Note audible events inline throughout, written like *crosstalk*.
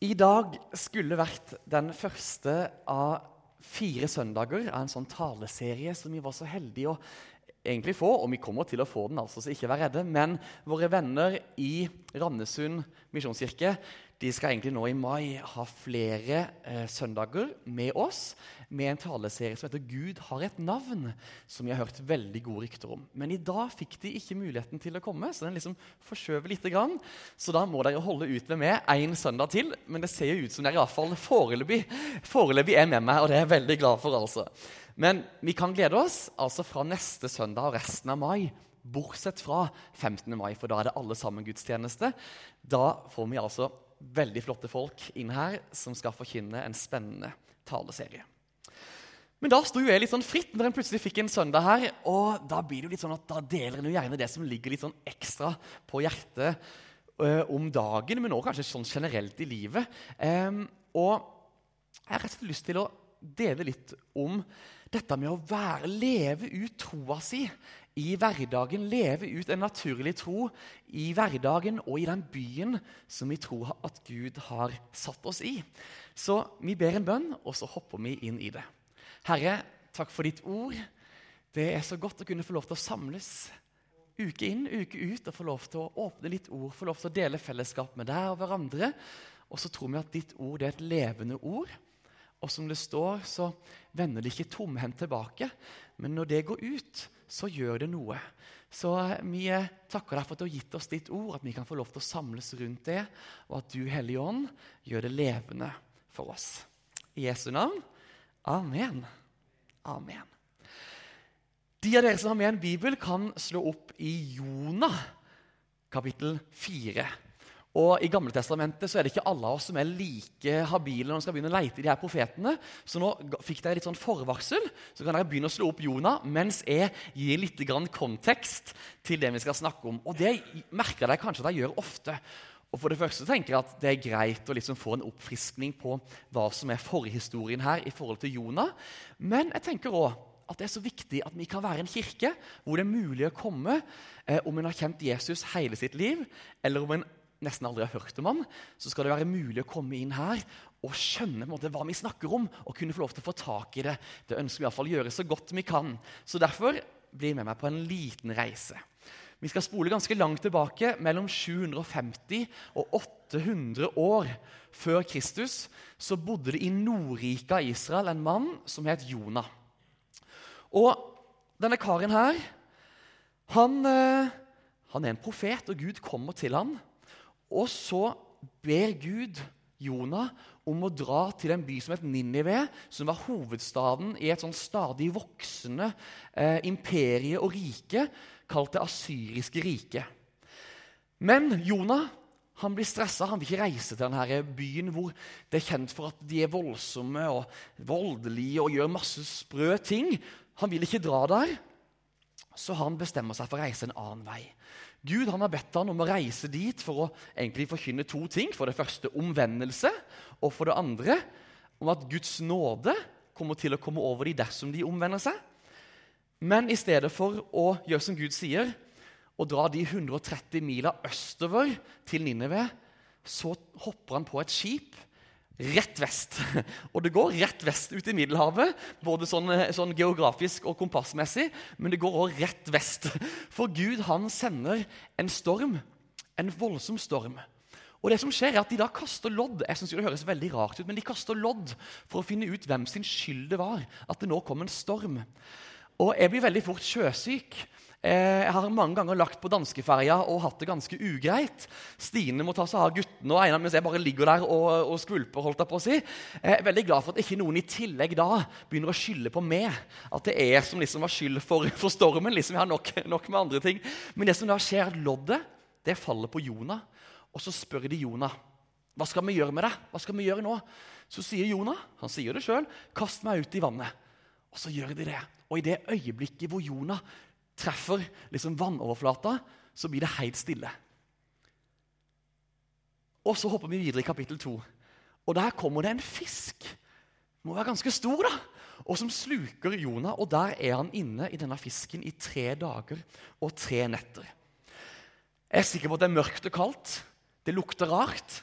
I dag skulle vært den første av fire søndager av en sånn taleserie som vi var så heldige å egentlig få, og vi kommer til å få den, altså, så ikke vær redde. Men våre venner i Randesund misjonskirke de skal egentlig nå i mai ha flere eh, søndager med oss med en taleserie som heter 'Gud har et navn', som vi har hørt veldig gode rykter om. Men i dag fikk de ikke muligheten til å komme, så den liksom forskjøver litt. Grann. Så da må dere holde ut med meg én søndag til. Men det ser jo ut som dere iallfall foreløpig, foreløpig er med meg, og det er jeg veldig glad for. altså. Men vi kan glede oss altså fra neste søndag og resten av mai. Bortsett fra 15. mai, for da er det alle sammen gudstjeneste. Da får vi altså veldig flotte folk inn her som skal forkynne en spennende taleserie. Men da sto jo jeg litt sånn fritt når en plutselig fikk en søndag her. Og da blir det jo litt sånn at da deler en jo gjerne det som ligger litt sånn ekstra på hjertet øh, om dagen, men også kanskje sånn generelt i livet. Um, og jeg har rett og slett lyst til å dele litt om dette med å være, leve ut troa si i hverdagen. Leve ut en naturlig tro i hverdagen og i den byen som vi tror at Gud har satt oss i. Så vi ber en bønn, og så hopper vi inn i det. Herre, takk for ditt ord. Det er så godt å kunne få lov til å samles uke inn, uke ut, og få lov til å åpne ditt ord, få lov til å dele fellesskap med deg og hverandre. Og så tror vi at ditt ord er et levende ord. Og som det står, så vender det ikke tomhendt tilbake. Men når det går ut, så gjør det noe. Så vi takker deg for at du har gitt oss ditt ord, at vi kan få lov til å samles rundt det, og at du, Hellige Ånd, gjør det levende for oss. I Jesu navn. Amen. Amen. De av dere som har med en bibel, kan slå opp i Jonah, kapittel 4. Og I Gamle Testamentet så er det ikke alle av oss som er like habile når vi skal begynne å leite i de her profetene. Så nå fikk dere litt sånn forvarsel, så kan dere begynne å slå opp Jonah mens jeg gir litt kontekst til det vi skal snakke om. Og det merker dere kanskje at jeg gjør ofte. Og for det første tenker jeg at Det er greit å liksom få en oppfriskning på hva som er forhistorien her i forhold til Jonah. Men jeg tenker også at det er så viktig at vi kan være en kirke hvor det er mulig å komme eh, om en har kjent Jesus hele sitt liv, eller om en nesten aldri har hørt om han, så skal det være mulig å komme inn her og skjønne måte, hva vi snakker om, og kunne få lov til å få tak i det. Det ønsker vi i hvert fall gjøre så godt vi kan. Så derfor bli med meg på en liten reise. Vi skal spole ganske langt tilbake, mellom 750 og 800 år før Kristus. Så bodde det i Nordrika av Israel en mann som het Jonah. Og denne karen her, han, eh, han er en profet, og Gud kommer til ham. Og så ber Gud Jonah om å dra til en by som het Ninive, som var hovedstaden i et sånn stadig voksende eh, imperie og rike kalt det asyriske riket. Men Jonah han blir stressa. Han vil ikke reise til denne byen hvor det er kjent for at de er voldsomme og voldelige og gjør masse sprø ting. Han vil ikke dra der, så han bestemmer seg for å reise en annen vei. Gud han har bedt han om å reise dit for å egentlig forkynne to ting. For det første omvendelse, og for det andre om at Guds nåde kommer til å komme over dem dersom de omvender seg. Men i stedet for å gjøre som Gud sier, og dra de 130 mila østover til Ninive, så hopper han på et skip rett vest. *laughs* Og det går rett vest ut i Middelhavet, både sånn, sånn geografisk og kompassmessig, men det går òg rett vest. *laughs* For Gud han sender en storm, en voldsom storm. Og det som skjer er at De da kaster lodd jeg synes det høres veldig rart ut, men de kaster lodd for å finne ut hvem sin skyld det var at det nå kom en storm. Og jeg blir veldig fort sjøsyk. Eh, jeg har mange ganger lagt på danskeferja og hatt det ganske ugreit. Stine må ta seg av guttene, og Einar mens jeg bare ligger der og, og skvulper. holdt Jeg på å si. Jeg er veldig glad for at ikke noen i tillegg da begynner å skylde på meg. At det er jeg som liksom var skyld for, for stormen. liksom Jeg har nok, nok, med andre ting. Men det som da skjer, at loddet det faller på Jonah. Og så spør de Jonah hva skal vi gjøre med det? Hva skal vi gjøre nå? Så sier Jonah, han sier det sjøl, kast meg ut i vannet. Og så gjør de det. Og i det øyeblikket hvor Jonah treffer liksom vannoverflata, så blir det helt stille. Og så hopper vi videre i kapittel 2. Og der kommer det en fisk. Må være ganske stor, da. Og som sluker Jonah. Og der er han inne i denne fisken i tre dager og tre netter. Jeg er sikker på at det er mørkt og kaldt. Det lukter rart.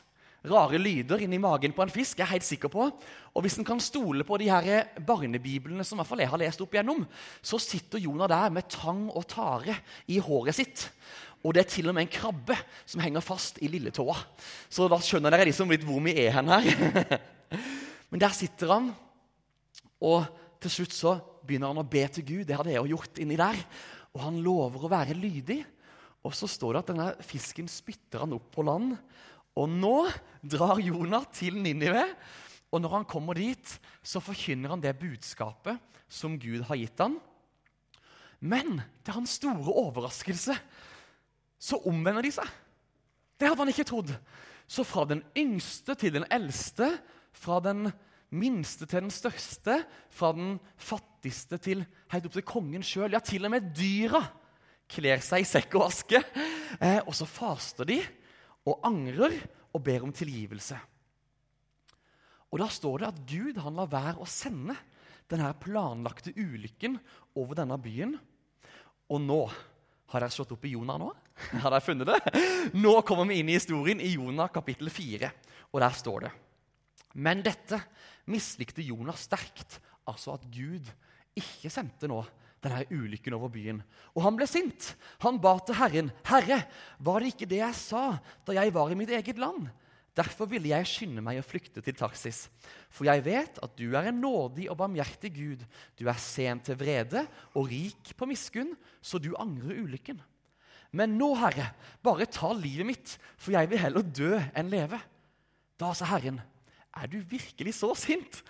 Rare lyder inni magen på en fisk. jeg er helt sikker på. Og hvis en kan stole på de her barnebiblene som i hvert fall jeg har lest opp igjennom, så sitter Jonah der med tang og tare i håret sitt. Og det er til og med en krabbe som henger fast i lilletåa. Så da skjønner dere liksom litt hvor vi er hen her. *laughs* Men der sitter han, og til slutt så begynner han å be til Gud. Det hadde jeg gjort inni der. Og han lover å være lydig. Og så står det at denne fisken spytter han opp på land. Og nå drar Jonah til Ninive. Og når han kommer dit, så forkynner han det budskapet som Gud har gitt han. Men til hans store overraskelse så omvender de seg. Det hadde han ikke trodd. Så fra den yngste til den eldste, fra den minste til den største, fra den fattigste til helt opp til kongen sjøl, ja, til og med dyra kler seg i sekk og aske. Eh, og så faster de og angrer og ber om tilgivelse. Og Da står det at Gud han lar være å sende denne planlagte ulykken over denne byen. Og nå har dere slått opp i Jonah nå? *laughs* Har dere funnet det? *laughs* Nå kommer vi inn i historien i Jonah kapittel 4, og der står det Men dette mislikte Jonah sterkt, altså at Gud ikke sendte nå denne ulykken over byen. Og han ble sint. Han ba til Herren. 'Herre, var det ikke det jeg sa da jeg var i mitt eget land?' Derfor ville jeg skynde meg å flykte til Tarsis. For jeg vet at du er en nådig og barmhjertig Gud. Du er sen til vrede og rik på miskunn, så du angrer ulykken. Men nå, Herre, bare ta livet mitt, for jeg vil heller dø enn leve. Da sa Herren, er du virkelig så sint?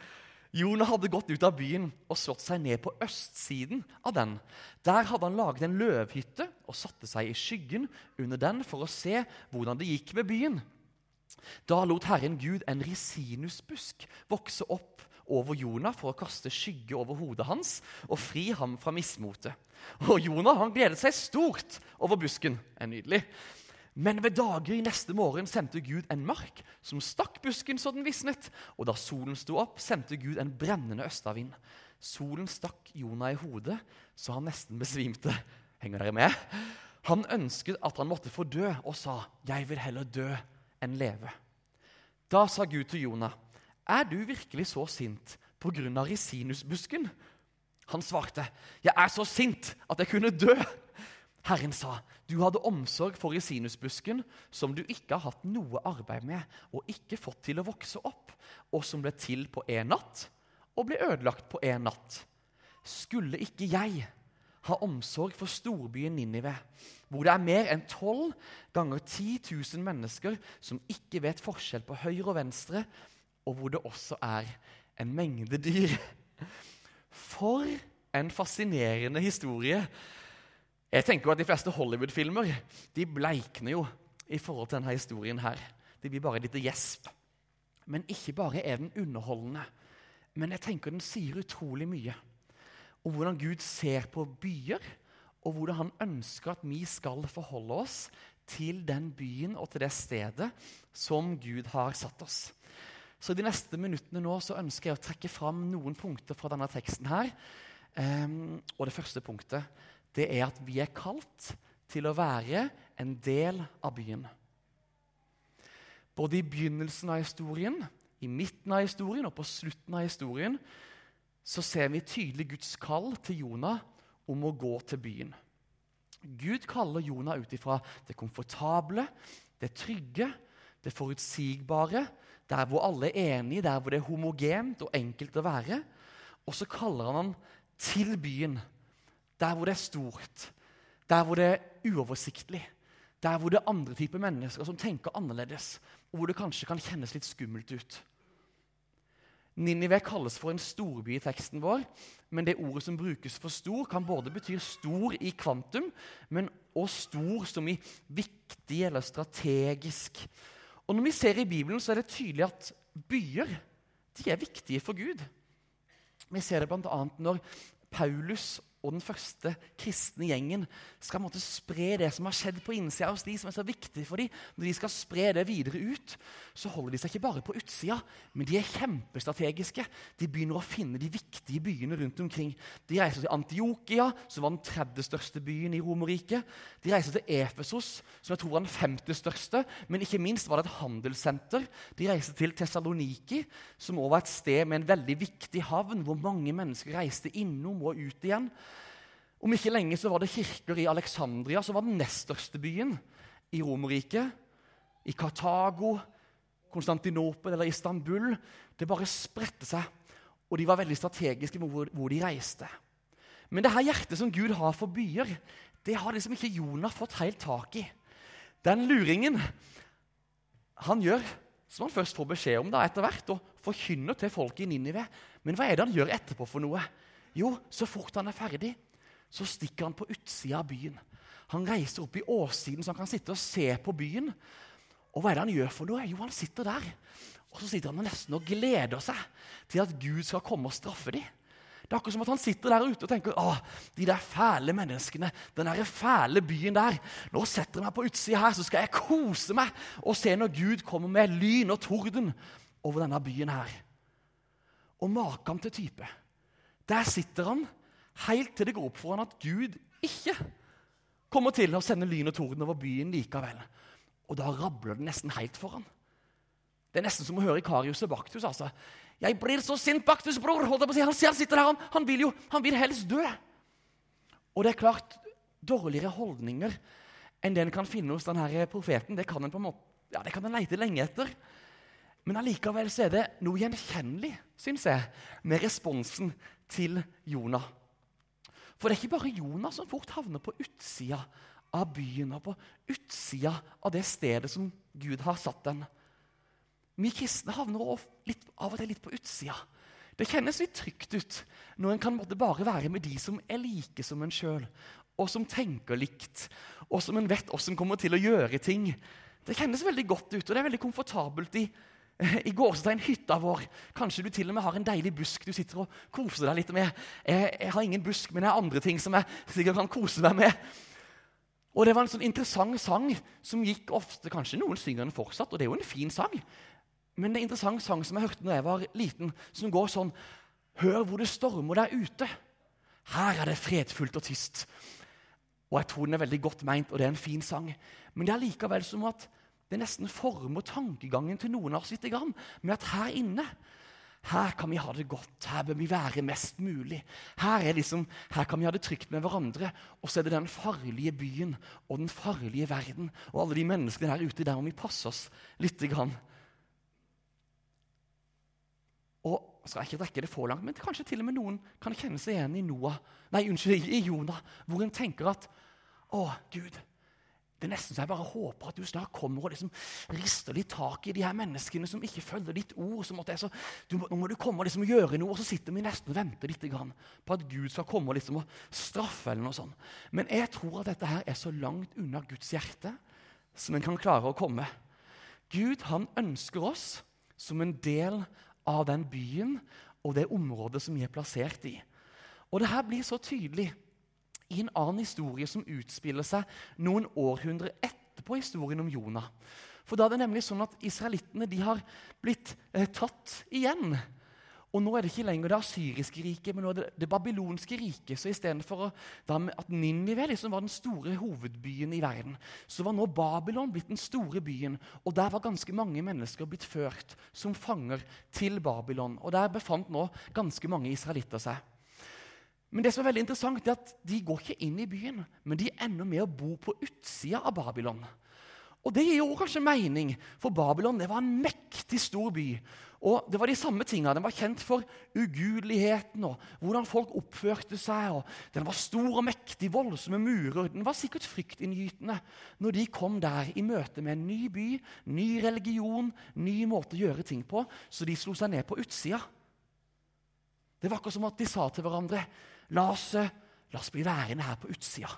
Jonah hadde gått ut av byen og slått seg ned på østsiden av den. Der hadde han laget en løvhytte og satte seg i skyggen under den for å se hvordan det gikk med byen. Da lot Herren Gud en risinusbusk vokse opp over Jonah for å kaste skygge over hodet hans og fri ham fra mismotet. Og Jonah han gledet seg stort over busken. En nydelig. Men ved dager i neste morgen sendte Gud en mark som stakk busken så den visnet. Og da solen sto opp, sendte Gud en brennende østavind. Solen stakk Jonah i hodet, så han nesten besvimte. Henger dere med? Han ønsket at han måtte få dø, og sa, 'Jeg vil heller dø enn leve'. Da sa Gud til Jonah, 'Er du virkelig så sint på grunn av risinusbusken?' Han svarte, 'Jeg er så sint at jeg kunne dø.' Herren sa, 'Du hadde omsorg for resinusbusken som du ikke har hatt noe arbeid med, og ikke fått til å vokse opp, og som ble til på én natt og ble ødelagt på én natt.' Skulle ikke jeg ha omsorg for storbyen Ninive, hvor det er mer enn tolv ganger 10 000 mennesker som ikke vet forskjell på høyre og venstre, og hvor det også er en mengde dyr? For en fascinerende historie jeg tenker jo at De fleste Hollywood-filmer de bleikner jo i forhold til denne historien. her. Det blir bare et lite gjesp. Men ikke bare er den underholdende, men jeg tenker den sier utrolig mye om hvordan Gud ser på byer, og hvordan han ønsker at vi skal forholde oss til den byen og til det stedet som Gud har satt oss. Så De neste minuttene nå så ønsker jeg å trekke fram noen punkter fra denne teksten. her. Um, og Det første punktet det er at vi er kalt til å være en del av byen. Både i begynnelsen av historien, i midten av historien og på slutten av historien så ser vi tydelig Guds kall til Jonah om å gå til byen. Gud kaller Jonah ut ifra det komfortable, det trygge, det forutsigbare, der hvor alle er enige, der hvor det er homogent og enkelt å være. Og så kaller han ham til byen, der hvor det er stort, der hvor det er uoversiktlig, der hvor det er andre typer mennesker som tenker annerledes, og hvor det kanskje kan kjennes litt skummelt ut. Ninive kalles for en storby i teksten vår, men det ordet som brukes for stor, kan både bety stor i kvantum, men også stor som i viktig eller strategisk. Og Når vi ser i Bibelen, så er det tydelig at byer de er viktige for Gud. Vi ser det bl.a. når Paulus og den første kristne gjengen skal måtte spre det som har skjedd på innsida hos de som er så viktig for dem, når de skal spre det videre ut, så holder de seg ikke bare på utsida, men de er kjempestrategiske. De begynner å finne de viktige byene rundt omkring. De reiser til Antiokia, som var den tredje største byen i Romerriket. De reiser til Efesos, som jeg tror var den femte største, men ikke minst var det et handelssenter. De reiser til Tessaloniki, som også var et sted med en veldig viktig havn, hvor mange mennesker reiste innom og ut igjen. Om ikke lenge så var det kirker i Alexandria, som var den nest største byen i Romerriket. I Kartago, Konstantinopel eller Istanbul. Det bare spredte seg, og de var veldig strategiske med hvor, hvor de reiste. Men det her hjertet som Gud har for byer, det har liksom ikke Jonah fått helt tak i. Den luringen han gjør, som han først får beskjed om da etter hvert, og forkynner til folket i Ninive. Men hva er det han gjør etterpå for noe? Jo, så fort han er ferdig, så stikker han på utsida av byen. Han reiser opp i åssiden så han kan sitte og se på byen. Og hva er det han gjør for noe? Jo, han sitter der. Og så sitter han nesten og gleder seg til at Gud skal komme og straffe dem. Det er akkurat som at han sitter der ute og tenker å, de der fæle menneskene, den der fæle byen der. Nå setter jeg meg på utsida her, så skal jeg kose meg og se når Gud kommer med lyn og torden over denne byen her. Og maken til type. Der sitter han helt til det går opp for han at Gud ikke kommer til å sende lyn og torden over byen likevel. Og da rabler det nesten helt for han. Det er nesten som å høre Karius og Baktus. altså. 'Jeg blir så sint, Baktus, bror!' holdt jeg på å si. Han, han sitter der, han, han, vil jo han vil helst dø. Og det er klart, dårligere holdninger enn det en kan finne hos denne profeten, det kan en på en måte, ja, det kan en leite lenge etter. Men allikevel så er det noe gjenkjennelig, syns jeg, med responsen til Jonah. For det er ikke bare Jonas som fort havner på utsida av byen og på utsida av det stedet som Gud har satt den. Vi kristne havner litt, av og til litt på utsida. Det kjennes litt trygt ut når en kan bare være med de som er like som en sjøl, og som tenker likt, og som en vet åssen kommer til å gjøre ting. Det kjennes veldig godt ut, og det er veldig komfortabelt i *laughs* i gårdsteinhytta vår. Kanskje du til og med har en deilig busk du sitter og koser deg litt med. Jeg, jeg har ingen busk, men jeg har andre ting som jeg *laughs* sikkert kan kose meg med. Og Det var en sånn interessant sang som gikk ofte Kanskje noen synger den fortsatt, og det er jo en fin sang. Men det er en interessant sang som jeg hørte da jeg var liten, som går sånn Hør hvor det stormer der ute. Her er det fredfullt og tyst. Og jeg tror den er veldig godt meint, og det er en fin sang. Men det er likevel som at det nesten former tankegangen til noen av oss litt med at her inne her kan vi ha det godt, her bør vi være mest mulig. Her, liksom, her kan vi ha det trygt med hverandre. Og så er det den farlige byen og den farlige verden og alle de menneskene der ute. Der må vi passe oss litt. Grann. Og skal jeg ikke rekke det for langt, men kanskje til og med noen kan kjenne seg igjen i Noah, nei, unnskyld, i Jonah, hvor en tenker at å, Gud, det er nesten så jeg bare håper at du snart kommer og liksom rister litt tak i de her menneskene som ikke følger ditt ord. som at så, du, Nå må du komme og liksom gjøre noe, og så sitter vi nesten og venter litt på at Gud skal komme og liksom straffe. eller noe sånt. Men jeg tror at dette her er så langt unna Guds hjerte som en kan klare å komme. Gud han ønsker oss som en del av den byen og det området som vi er plassert i. Og det her blir så tydelig i en annen historie som utspiller seg noen århundrer etterpå historien om Jonah. For da er det nemlig sånn at Israelittene har blitt eh, tatt igjen. Og nå er det ikke lenger det asyriske riket, men nå er det det babylonske riket. Så istedenfor at Ninive liksom var den store hovedbyen i verden, så var nå Babylon blitt den store byen. Og der var ganske mange mennesker blitt ført som fanger til Babylon. Og der befant nå ganske mange israelitter seg. Men det som er veldig interessant er at de går ikke inn i byen, men de ender med å bo på utsida av Babylon. Og Det gir jo kanskje mening, for Babylon det var en mektig stor by. Og det var de samme tingene. Den var kjent for ugudeligheten og hvordan folk oppførte seg. og Den var stor og mektig, voldsomme murer. Den var sikkert fryktinngytende når de kom der i møte med en ny by, ny religion, ny måte å gjøre ting på, så de slo seg ned på utsida. Det var akkurat som at de sa til hverandre La oss, eh, la oss bli værende her på utsida.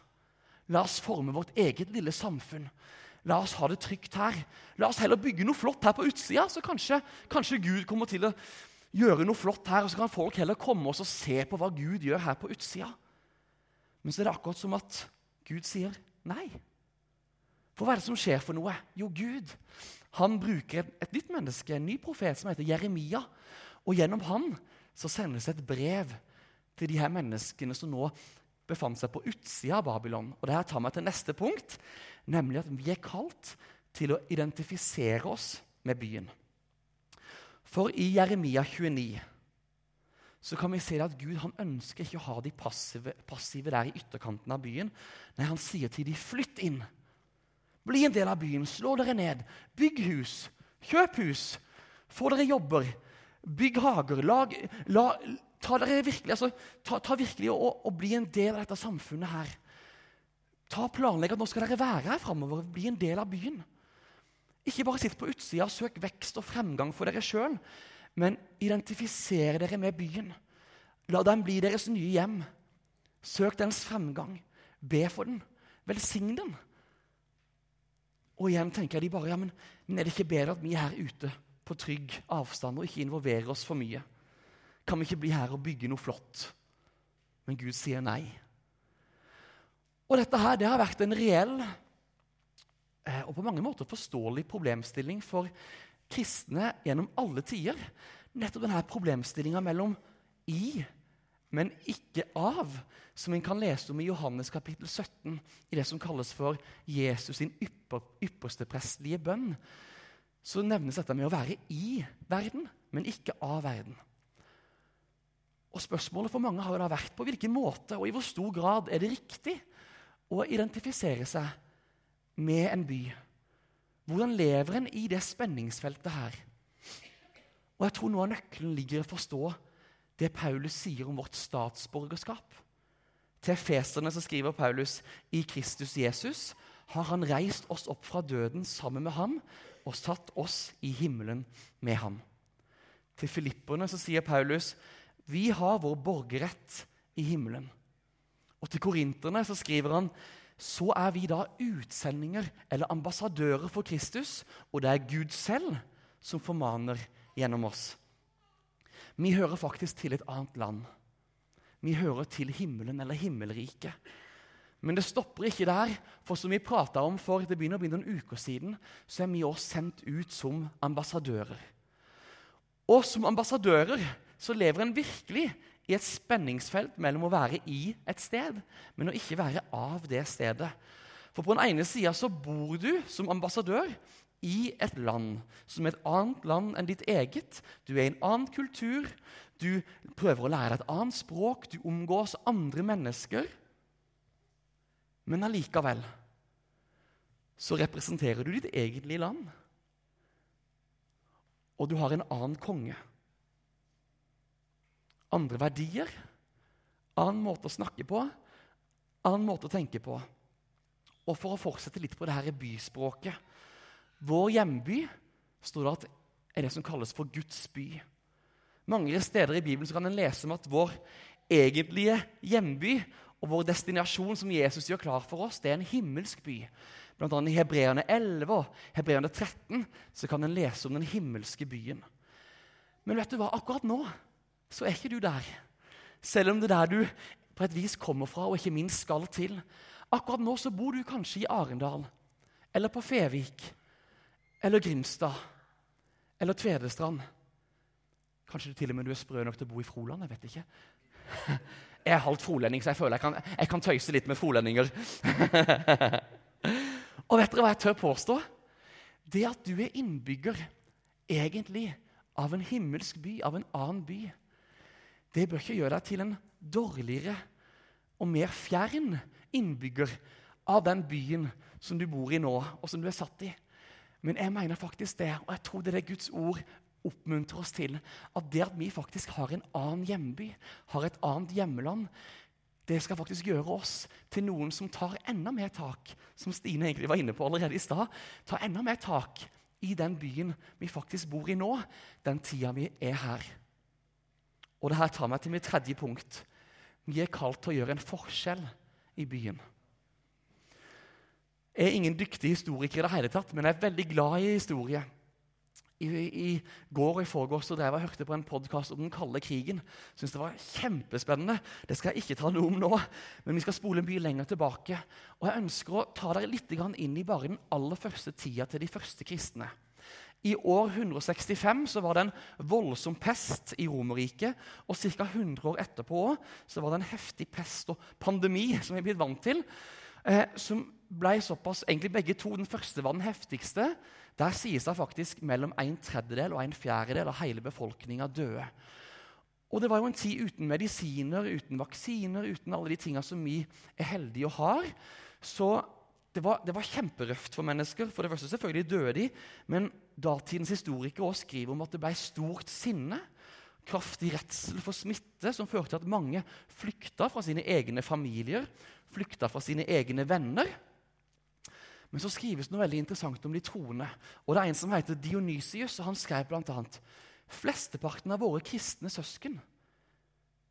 La oss forme vårt eget lille samfunn. La oss ha det trygt her. La oss heller bygge noe flott her på utsida, så kanskje, kanskje Gud kommer til å gjøre noe flott her, og så kan folk heller komme oss og se på hva Gud gjør her på utsida. Men så er det akkurat som at Gud sier nei. For hva er det som skjer for noe? Jo, Gud han bruker et, nytt menneske, en ny profet som heter Jeremia. Og gjennom han så sendes et brev til de her menneskene som nå befant seg på utsida av Babylon. Og det her tar meg til neste punkt, nemlig at vi er kalt til å identifisere oss med byen. For i Jeremia 29 så kan vi se at Gud han ønsker ikke å ha de passive, passive der i ytterkanten av byen. Nei, Han sier til de, 'Flytt inn. Bli en del av byen. Slå dere ned. Bygg hus. Kjøp hus. Få dere jobber. Bygg hager. Lag, la, ta, dere virkelig, altså, ta, ta virkelig og, og, bli en del av dette samfunnet her. Ta Planlegg at nå skal dere være her framover. Bli en del av byen. Ikke bare sitt på utsida og søk vekst og fremgang for dere sjøl, men identifiser dere med byen. La den bli deres nye hjem. Søk dens fremgang. Be for den. Velsign den. Og igjen tenker de bare, ja, men er det ikke bedre at vi er her ute på trygg avstand og ikke involverer oss for mye? Kan vi ikke bli her og bygge noe flott? Men Gud sier nei. Og dette her, det har vært en reell eh, og på mange måter forståelig problemstilling for kristne gjennom alle tider. Nettopp denne problemstillinga mellom i, men ikke av, som en kan lese om i Johannes kapittel 17, i det som kalles for Jesus sin ypper, ypperste prestlige bønn. Så nevnes dette med å være i verden, men ikke av verden. Og Spørsmålet for mange har jo da vært på hvilken måte og i hvor stor grad er det riktig å identifisere seg med en by hvordan lever en i det spenningsfeltet her? Og jeg tror noe av nøkkelen ligger i å forstå det Paulus sier om vårt statsborgerskap. Til feserne så skriver Paulus i Kristus Jesus har han reist oss opp fra døden sammen med ham og satt oss i himmelen med ham. Til filipperne sier Paulus vi har vår borgerrett i himmelen. Og til korinterne så skriver han så er vi da utsendinger eller ambassadører for Kristus, og det er Gud selv som formaner gjennom oss. Vi hører faktisk til et annet land. Vi hører til himmelen eller himmelriket. Men det stopper ikke der, for som vi prata om for det begynner å bli noen uker siden, så er vi også sendt ut som ambassadører. Og som ambassadører så lever en virkelig i et spenningsfelt mellom å være i et sted, men å ikke være av det stedet. For på den ene sida så bor du som ambassadør i et land som er et annet land enn ditt eget. Du er i en annen kultur, du prøver å lære deg et annet språk, du omgås andre mennesker. Men allikevel så representerer du ditt egentlige land. Og du har en annen konge andre verdier, annen måte å snakke på, annen måte å tenke på. Og for å fortsette litt på det her byspråket Vår hjemby står det at er det som kalles for Guds by. Mange steder i Bibelen kan en lese om at vår egentlige hjemby og vår destinasjon som Jesus gjør klar for oss, det er en himmelsk by. Blant annet I Hebreerne 11 og Hebreerne 13 så kan en lese om den himmelske byen. Men vet du hva? Akkurat nå så er ikke du der. Selv om det er der du på et vis kommer fra og ikke minst skal til. Akkurat nå så bor du kanskje i Arendal, eller på Fevik, eller Grimstad, eller Tvedestrand. Kanskje du til og med du er sprø nok til å bo i Froland. Jeg vet ikke. *laughs* Jeg er halvt frolending, så jeg føler jeg kan, jeg kan tøyse litt med frolendinger. *laughs* og vet dere hva jeg tør påstå? Det at du er innbygger egentlig av en himmelsk by, av en annen by, det bør ikke gjøre deg til en dårligere og mer fjern innbygger av den byen som du bor i nå, og som du er satt i. Men jeg mener faktisk det, og jeg tror det er det Guds ord oppmuntrer oss til. At det at vi faktisk har en annen hjemby, har et annet hjemmeland, det skal faktisk gjøre oss til noen som tar enda mer tak, som Stine egentlig var inne på allerede i stad. Tar enda mer tak i den byen vi faktisk bor i nå, den tida vi er her. Og det her tar meg til mitt tredje punkt. Vi er kalt til å gjøre en forskjell i byen. Jeg er ingen dyktig historiker, i det hele tatt, men jeg er veldig glad i historie. I, I, går og i forgårs drev jeg og hørte på en podkast om den kalde krigen. Synes det var kjempespennende. Det skal jeg ikke ta noe om nå, men vi skal spole mye lenger tilbake. Og Jeg ønsker å ta dere litt inn i bare den aller første tida til de første kristne. I år 165 så var det en voldsom pest i Romerriket. Og ca. 100 år etterpå var det en heftig pest og pandemi *laughs* som vi er blitt vant til. Eh, som ble såpass, egentlig Begge to. Den første var den heftigste. Der sies det faktisk mellom en tredjedel og en fjerdedel av hele befolkninga døde. Og Det var jo en tid uten medisiner, uten vaksiner, uten alle de tinga som vi er heldige og har. Så det var, det var kjemperøft for mennesker. For det første selvfølgelig døde de, men datidens historikere også skriver om at det ble stort sinne. Kraftig redsel for smitte som førte til at mange flykta fra sine egne familier, flykta fra sine egne venner. Men så skrives det noe veldig interessant om de troende. Og det er En som heter Dionysius, og han skrev bl.a.: Flesteparten av våre kristne søsken,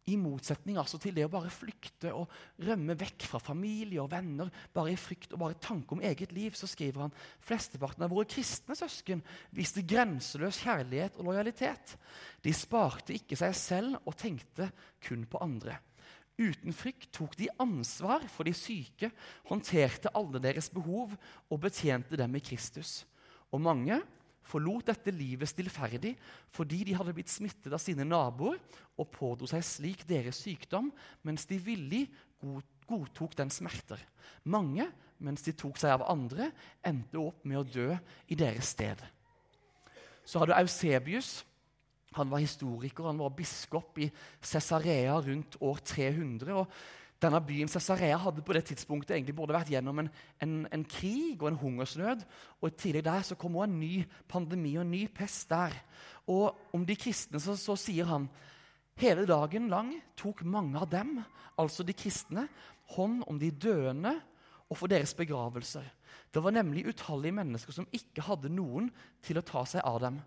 i motsetning altså til det å bare flykte og rømme vekk fra familie og venner, bare i frykt og bare tanke om eget liv, så skriver han flesteparten av våre kristne søsken viste grenseløs kjærlighet og lojalitet. De sparte ikke seg selv og tenkte kun på andre. Uten frykt tok de ansvar for de syke, håndterte alle deres behov og betjente dem i Kristus. Og mange forlot dette livet stillferdig fordi de hadde blitt smittet av sine naboer og pådro seg slik deres sykdom, mens de villig godtok den smerter. Mange, mens de tok seg av andre, endte opp med å dø i deres sted. Så har du Eusebius, han var historiker, han var biskop i Cesarea rundt år 300. og denne byen Cesarea hadde på det tidspunktet egentlig både vært gjennom en, en, en krig og en hungersnød. og Tidlig der så kom også en ny pandemi og en ny pest der. Og Om de kristne så, så sier han hele dagen lang tok mange av dem, altså de kristne, hånd om de døende og for deres begravelser. Det var nemlig utallige mennesker som ikke hadde noen til å ta seg av dem.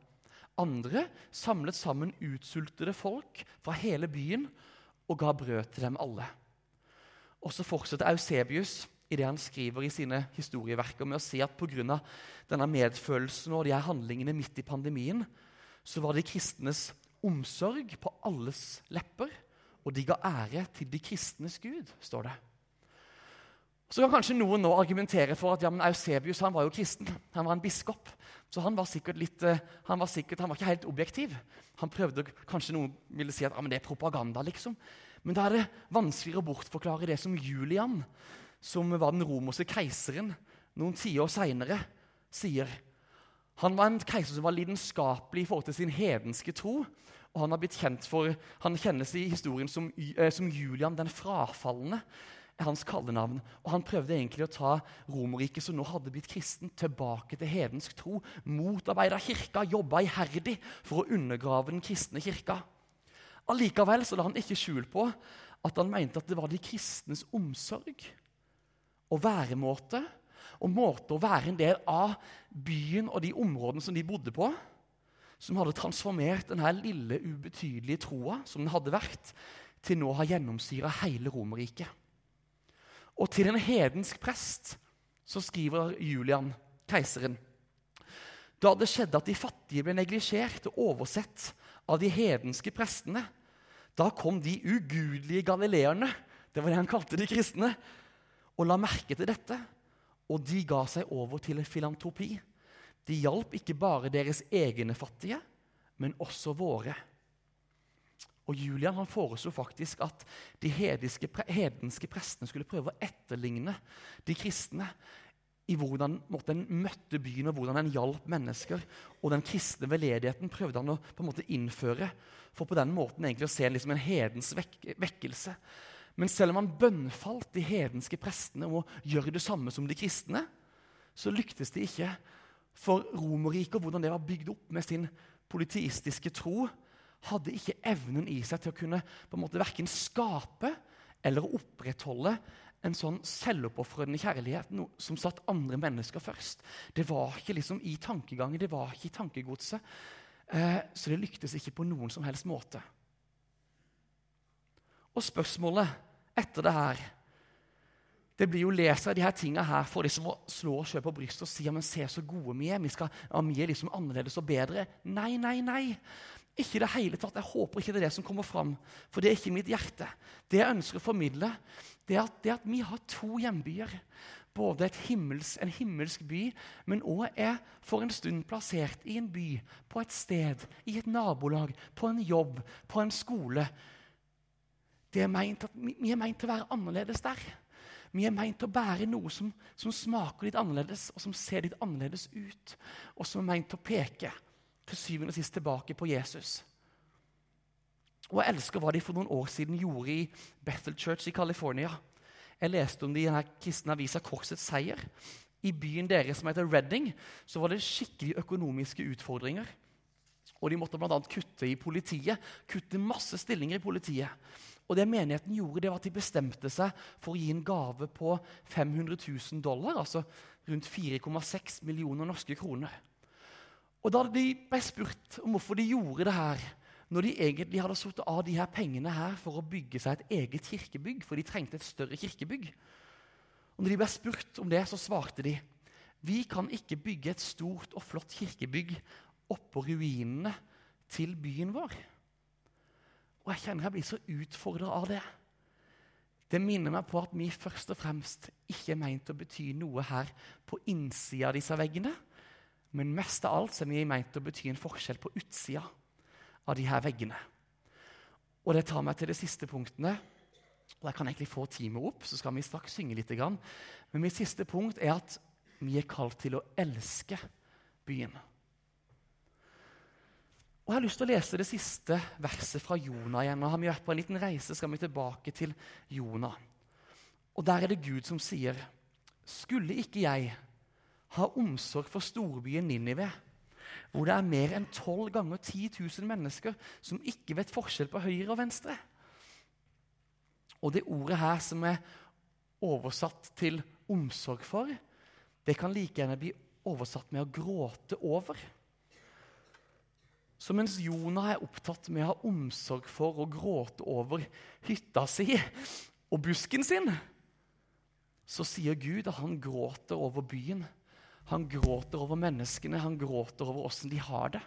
Andre samlet sammen utsultede folk fra hele byen og ga brød til dem alle. Og Så fortsetter Eusebius i det han skriver i sine historieverker med å si at pga. denne medfølelsen og de her handlingene midt i pandemien, så var de kristnes omsorg på alles lepper, og de ga ære til de kristnes Gud, står det. Så kan kanskje noen nå argumentere for at ja, men Eusebius han var jo kristen. Han var en biskop. Så han var sikkert litt, eh, han var, sikkert, han var ikke helt objektiv. Han prøvde, Kanskje noen ville si at ja, men det er propaganda. liksom. Men da er det vanskeligere å bortforklare det som Julian, som var den romerske keiseren, noen tiår seinere sier. Han var en keiser som var lidenskapelig i forhold til sin hedenske tro. Og han, har blitt kjent for, han kjennes i historien som, eh, som Julian den frafalne er hans kallenavn. Og han prøvde egentlig å ta Romerriket, som nå hadde blitt kristen, tilbake til hedensk tro. Motarbeida kirka, jobba iherdig for å undergrave den kristne kirka. Allikevel så la han ikke skjul på at han mente at det var de kristnes omsorg og væremåte og måte å være en del av byen og de områdene som de bodde på, som hadde transformert denne lille, ubetydelige troa som den hadde vært, til nå å ha gjennomsyra hele Romerriket. Og til en hedensk prest så skriver Julian, keiseren Da det skjedde at de fattige ble neglisjert og oversett av de hedenske prestene, da kom de ugudelige galileerne, det var det han kalte de kristne, og la merke til dette. Og de ga seg over til filantropi. De hjalp ikke bare deres egne fattige, men også våre. Og Julian han foreslo faktisk at de hedenske, prestene skulle prøve å etterligne de kristne i hvordan en møtte byen og hvordan en hjalp mennesker. Og den kristne veldedigheten prøvde han å på en måte innføre for på den måten egentlig å se liksom en hedens vek vekkelse. Men selv om han bønnfalt de hedenske prestene om å gjøre det samme som de kristne, så lyktes de ikke. For Romerriket og hvordan det var bygd opp med sin politistiske tro, hadde ikke evnen i seg til å kunne på en måte verken skape eller opprettholde en sånn selvoppofrende kjærlighet no, som satt andre mennesker først. Det var ikke liksom i tankegangen, det var ikke i tankegodset. Eh, så det lyktes ikke på noen som helst måte. Og spørsmålet etter det her det blir jo leser de her tingene her for liksom å slå oss selv på brystet og si ja, men se så gode vi er. Vi, skal, ja, vi er liksom annerledes og bedre. Nei, nei, nei. Ikke i det hele tatt. Jeg håper ikke det er det som kommer fram. For det er ikke mitt hjerte. Det jeg ønsker å formidle, det er at, det at vi har to hjembyer. Både himmels, en himmelsk by, men òg er for en stund plassert i en by, på et sted, i et nabolag, på en jobb, på en skole. Er at, vi er meint til å være annerledes der. Vi er meint til å bære noe som, som, smaker litt annerledes, og som ser litt annerledes ut. Og som er meint til å peke til syvende og sist tilbake på Jesus. Og Jeg elsker hva de for noen år siden gjorde i Bethel Church i California. Jeg leste om det i denne kristne avisa Korsets seier. I byen deres som heter Redding, så var det skikkelig økonomiske utfordringer. Og De måtte bl.a. kutte i politiet, kutte masse stillinger i politiet. Og det menigheten gjorde, det var at de bestemte seg for å gi en gave på 500 000 dollar, altså rundt 4,6 millioner norske kroner. Og Da de ble spurt om hvorfor de gjorde det her, når de egentlig hadde satt av de her pengene her for å bygge seg et eget kirkebygg, for de trengte et større kirkebygg Og Når de ble spurt om det, så svarte de vi kan ikke bygge et stort og flott kirkebygg oppå ruinene til byen vår. Og jeg kjenner jeg blir så utfordra av det. Det minner meg på at vi først og fremst ikke er meint å bety noe her på innsida av disse veggene, men mest av alt er vi meint å bety en forskjell på utsida av de her veggene. Og det tar meg til de siste punktene. og Jeg kan egentlig få teamet opp, så skal vi straks synge litt. Men mitt siste punkt er at vi er kalt til å elske byen. Og Jeg har lyst til å lese det siste verset fra Jonah igjen. Nå har vi vært på en liten reise, skal vi tilbake til Jonah. Og Der er det Gud som sier, 'Skulle ikke jeg ha omsorg for storbyen Ninive', hvor det er mer enn 12 ganger 10 000 mennesker som ikke vet forskjell på høyre og venstre. Og det ordet her som er oversatt til 'omsorg for', det kan like gjerne bli oversatt med 'å gråte over'. Så mens Jonah er opptatt med å ha omsorg for og gråte over hytta si og busken sin, så sier Gud at han gråter over byen. Han gråter over menneskene, han gråter over åssen de har det.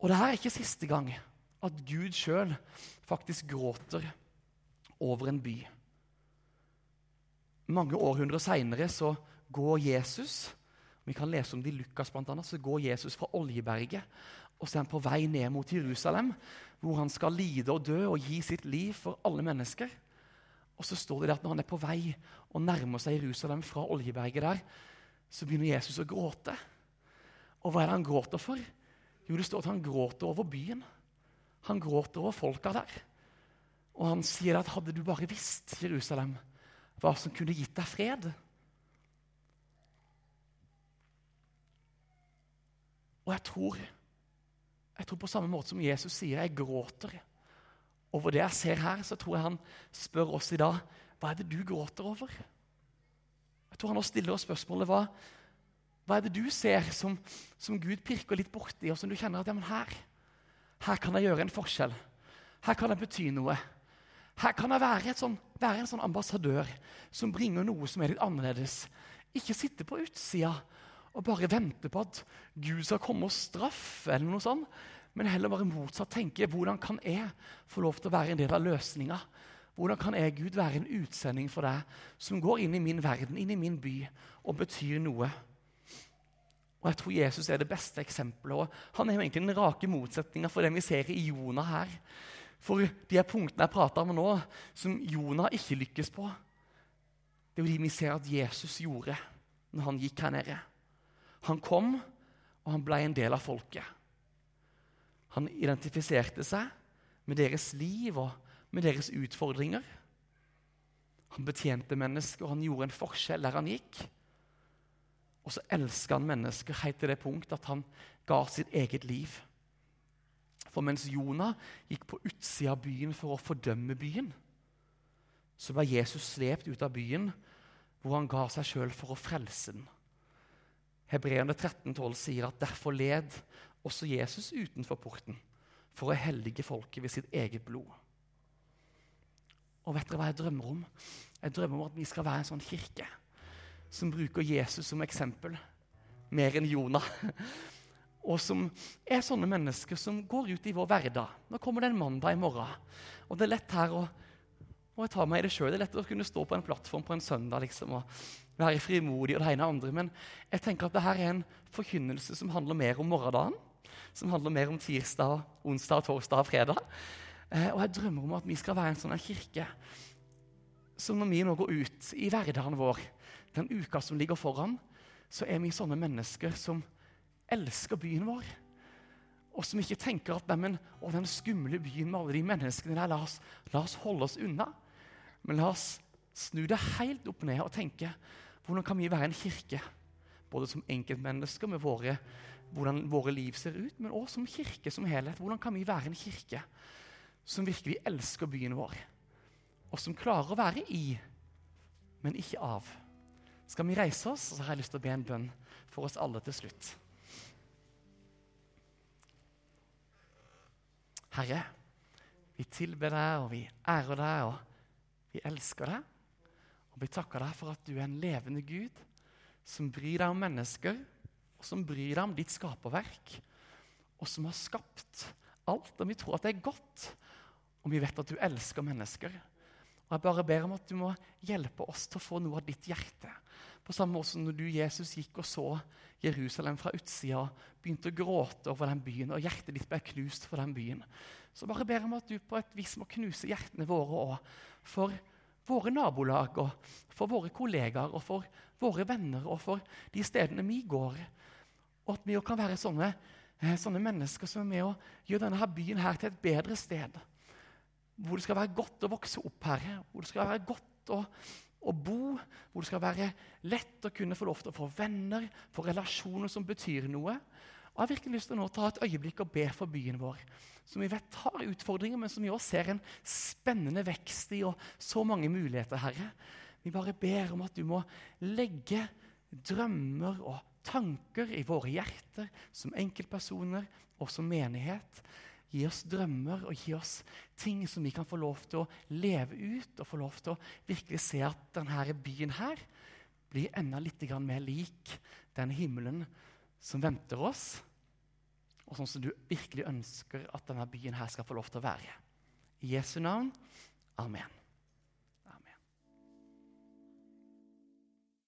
Og det her er ikke siste gang at Gud sjøl faktisk gråter over en by. Mange århundrer seinere så går Jesus vi kan lese om det i Lukas, blant annet, så går Jesus fra Oljeberget og så er han på vei ned mot Jerusalem, hvor han skal lide og dø og gi sitt liv for alle mennesker. Og så står det at når han er på vei og nærmer seg Jerusalem fra Oljeberget der, så begynner Jesus å gråte. Og hva er det han gråter for? Jo, det står at han gråter over byen. Han gråter over folka der. Og han sier at hadde du bare visst, Jerusalem, hva som kunne gitt deg fred Og jeg tror, jeg tror på samme måte som Jesus sier, jeg gråter over det jeg ser her, så tror jeg han spør oss i dag hva er det du gråter over. Jeg tror han også stiller oss spørsmålet hva, hva er det du ser som, som Gud pirker litt borti, og som du kjenner at ja, men her, her kan jeg gjøre en forskjell. Her kan jeg bety noe. Her kan jeg være, sånn, være en sånn ambassadør som bringer noe som er litt annerledes. Ikke sitte på utsida og bare vente på at Gud skal komme og straffe, eller noe sånt, men heller bare motsatt tenke hvordan kan jeg få lov til å være en del av løsninga? Hvordan kan jeg, Gud, være en utsending for deg som går inn i min verden, inn i min by, og betyr noe? Og Jeg tror Jesus er det beste eksempelet. og Han er jo egentlig den rake motsetninga for det vi ser i Jonah her. For de her punktene jeg prater om nå, som Jonah ikke lykkes på, det er jo de vi ser at Jesus gjorde når han gikk her nede. Han kom, og han ble en del av folket. Han identifiserte seg med deres liv og med deres utfordringer. Han betjente mennesker, og han gjorde en forskjell der han gikk. Og så elska han mennesker helt til det punkt at han ga sitt eget liv. For mens Jonah gikk på utsida av byen for å fordømme byen, så ble Jesus slept ut av byen, hvor han ga seg sjøl for å frelse den. Hebreerne 13,12 sier at derfor led også Jesus utenfor porten for å hellige folket ved sitt eget blod. Og vet dere hva jeg drømmer om? Jeg drømmer om at vi skal være en sånn kirke som bruker Jesus som eksempel. Mer enn Jonah. *laughs* Og som er sånne mennesker som går ut i vår hverdag. Nå kommer det en mandag i morgen. Og det er lett her å og jeg tar meg i det selv, Det er lett å kunne stå på en plattform på en søndag liksom, og være frimodig og det ene og andre. Men jeg tenker at dette er en forkynnelse som handler mer om morgendagen. Som handler mer om tirsdag, onsdag, torsdag og fredag. Eh, og jeg drømmer om at vi skal være en sånn kirke som når vi nå går ut i hverdagen vår, den uka som ligger foran, så er vi sånne mennesker som elsker byen vår. Og som ikke tenker at men, å, den skumle byen med alle de menneskene der, la oss, la oss holde oss unna. Men la oss snu det helt opp ned og tenke hvordan kan vi være en kirke? Både som enkeltmennesker med våre, hvordan våre liv ser ut, men også som kirke som helhet. Hvordan kan vi være en kirke som virkelig elsker byen vår? Og som klarer å være i, men ikke av. Skal vi reise oss, så har jeg lyst til å be en bønn for oss alle til slutt. Herre, vi tilber deg, og vi ærer deg, og vi elsker deg. Og vi takker deg for at du er en levende Gud som bryr deg om mennesker, og som bryr deg om ditt skaperverk, og som har skapt alt. Og vi tror at det er godt, og vi vet at du elsker mennesker. Og Jeg bare ber om at du må hjelpe oss til å få noe av ditt hjerte. På samme måte som når du, Jesus, gikk og så Jerusalem fra utsida begynte å gråte over den byen, og hjertet ditt ble knust for den byen. Så bare ber jeg om at du på et vis må knuse hjertene våre òg. For våre nabolag, og for våre kollegaer, og for våre venner og for de stedene vi går. Og at vi kan være sånne, eh, sånne mennesker som er med og gjør denne byen her til et bedre sted. Hvor det skal være godt å vokse opp, her, Hvor det skal være godt å å bo, hvor det skal være lett å kunne få lov til å få venner, få relasjoner som betyr noe. Jeg har virkelig lyst til å nå ta et øyeblikk og be for byen vår, som vi vet har utfordringer, men som vi også ser en spennende vekst i, og så mange muligheter, Herre. Vi bare ber om at du må legge drømmer og tanker i våre hjerter som enkeltpersoner og som menighet. Gi oss drømmer og gi oss ting som vi kan få lov til å leve ut. Og få lov til å virkelig se at denne byen her blir enda litt mer lik den himmelen som venter oss. Og sånn som du virkelig ønsker at denne byen her skal få lov til å være. I Jesu navn. Amen.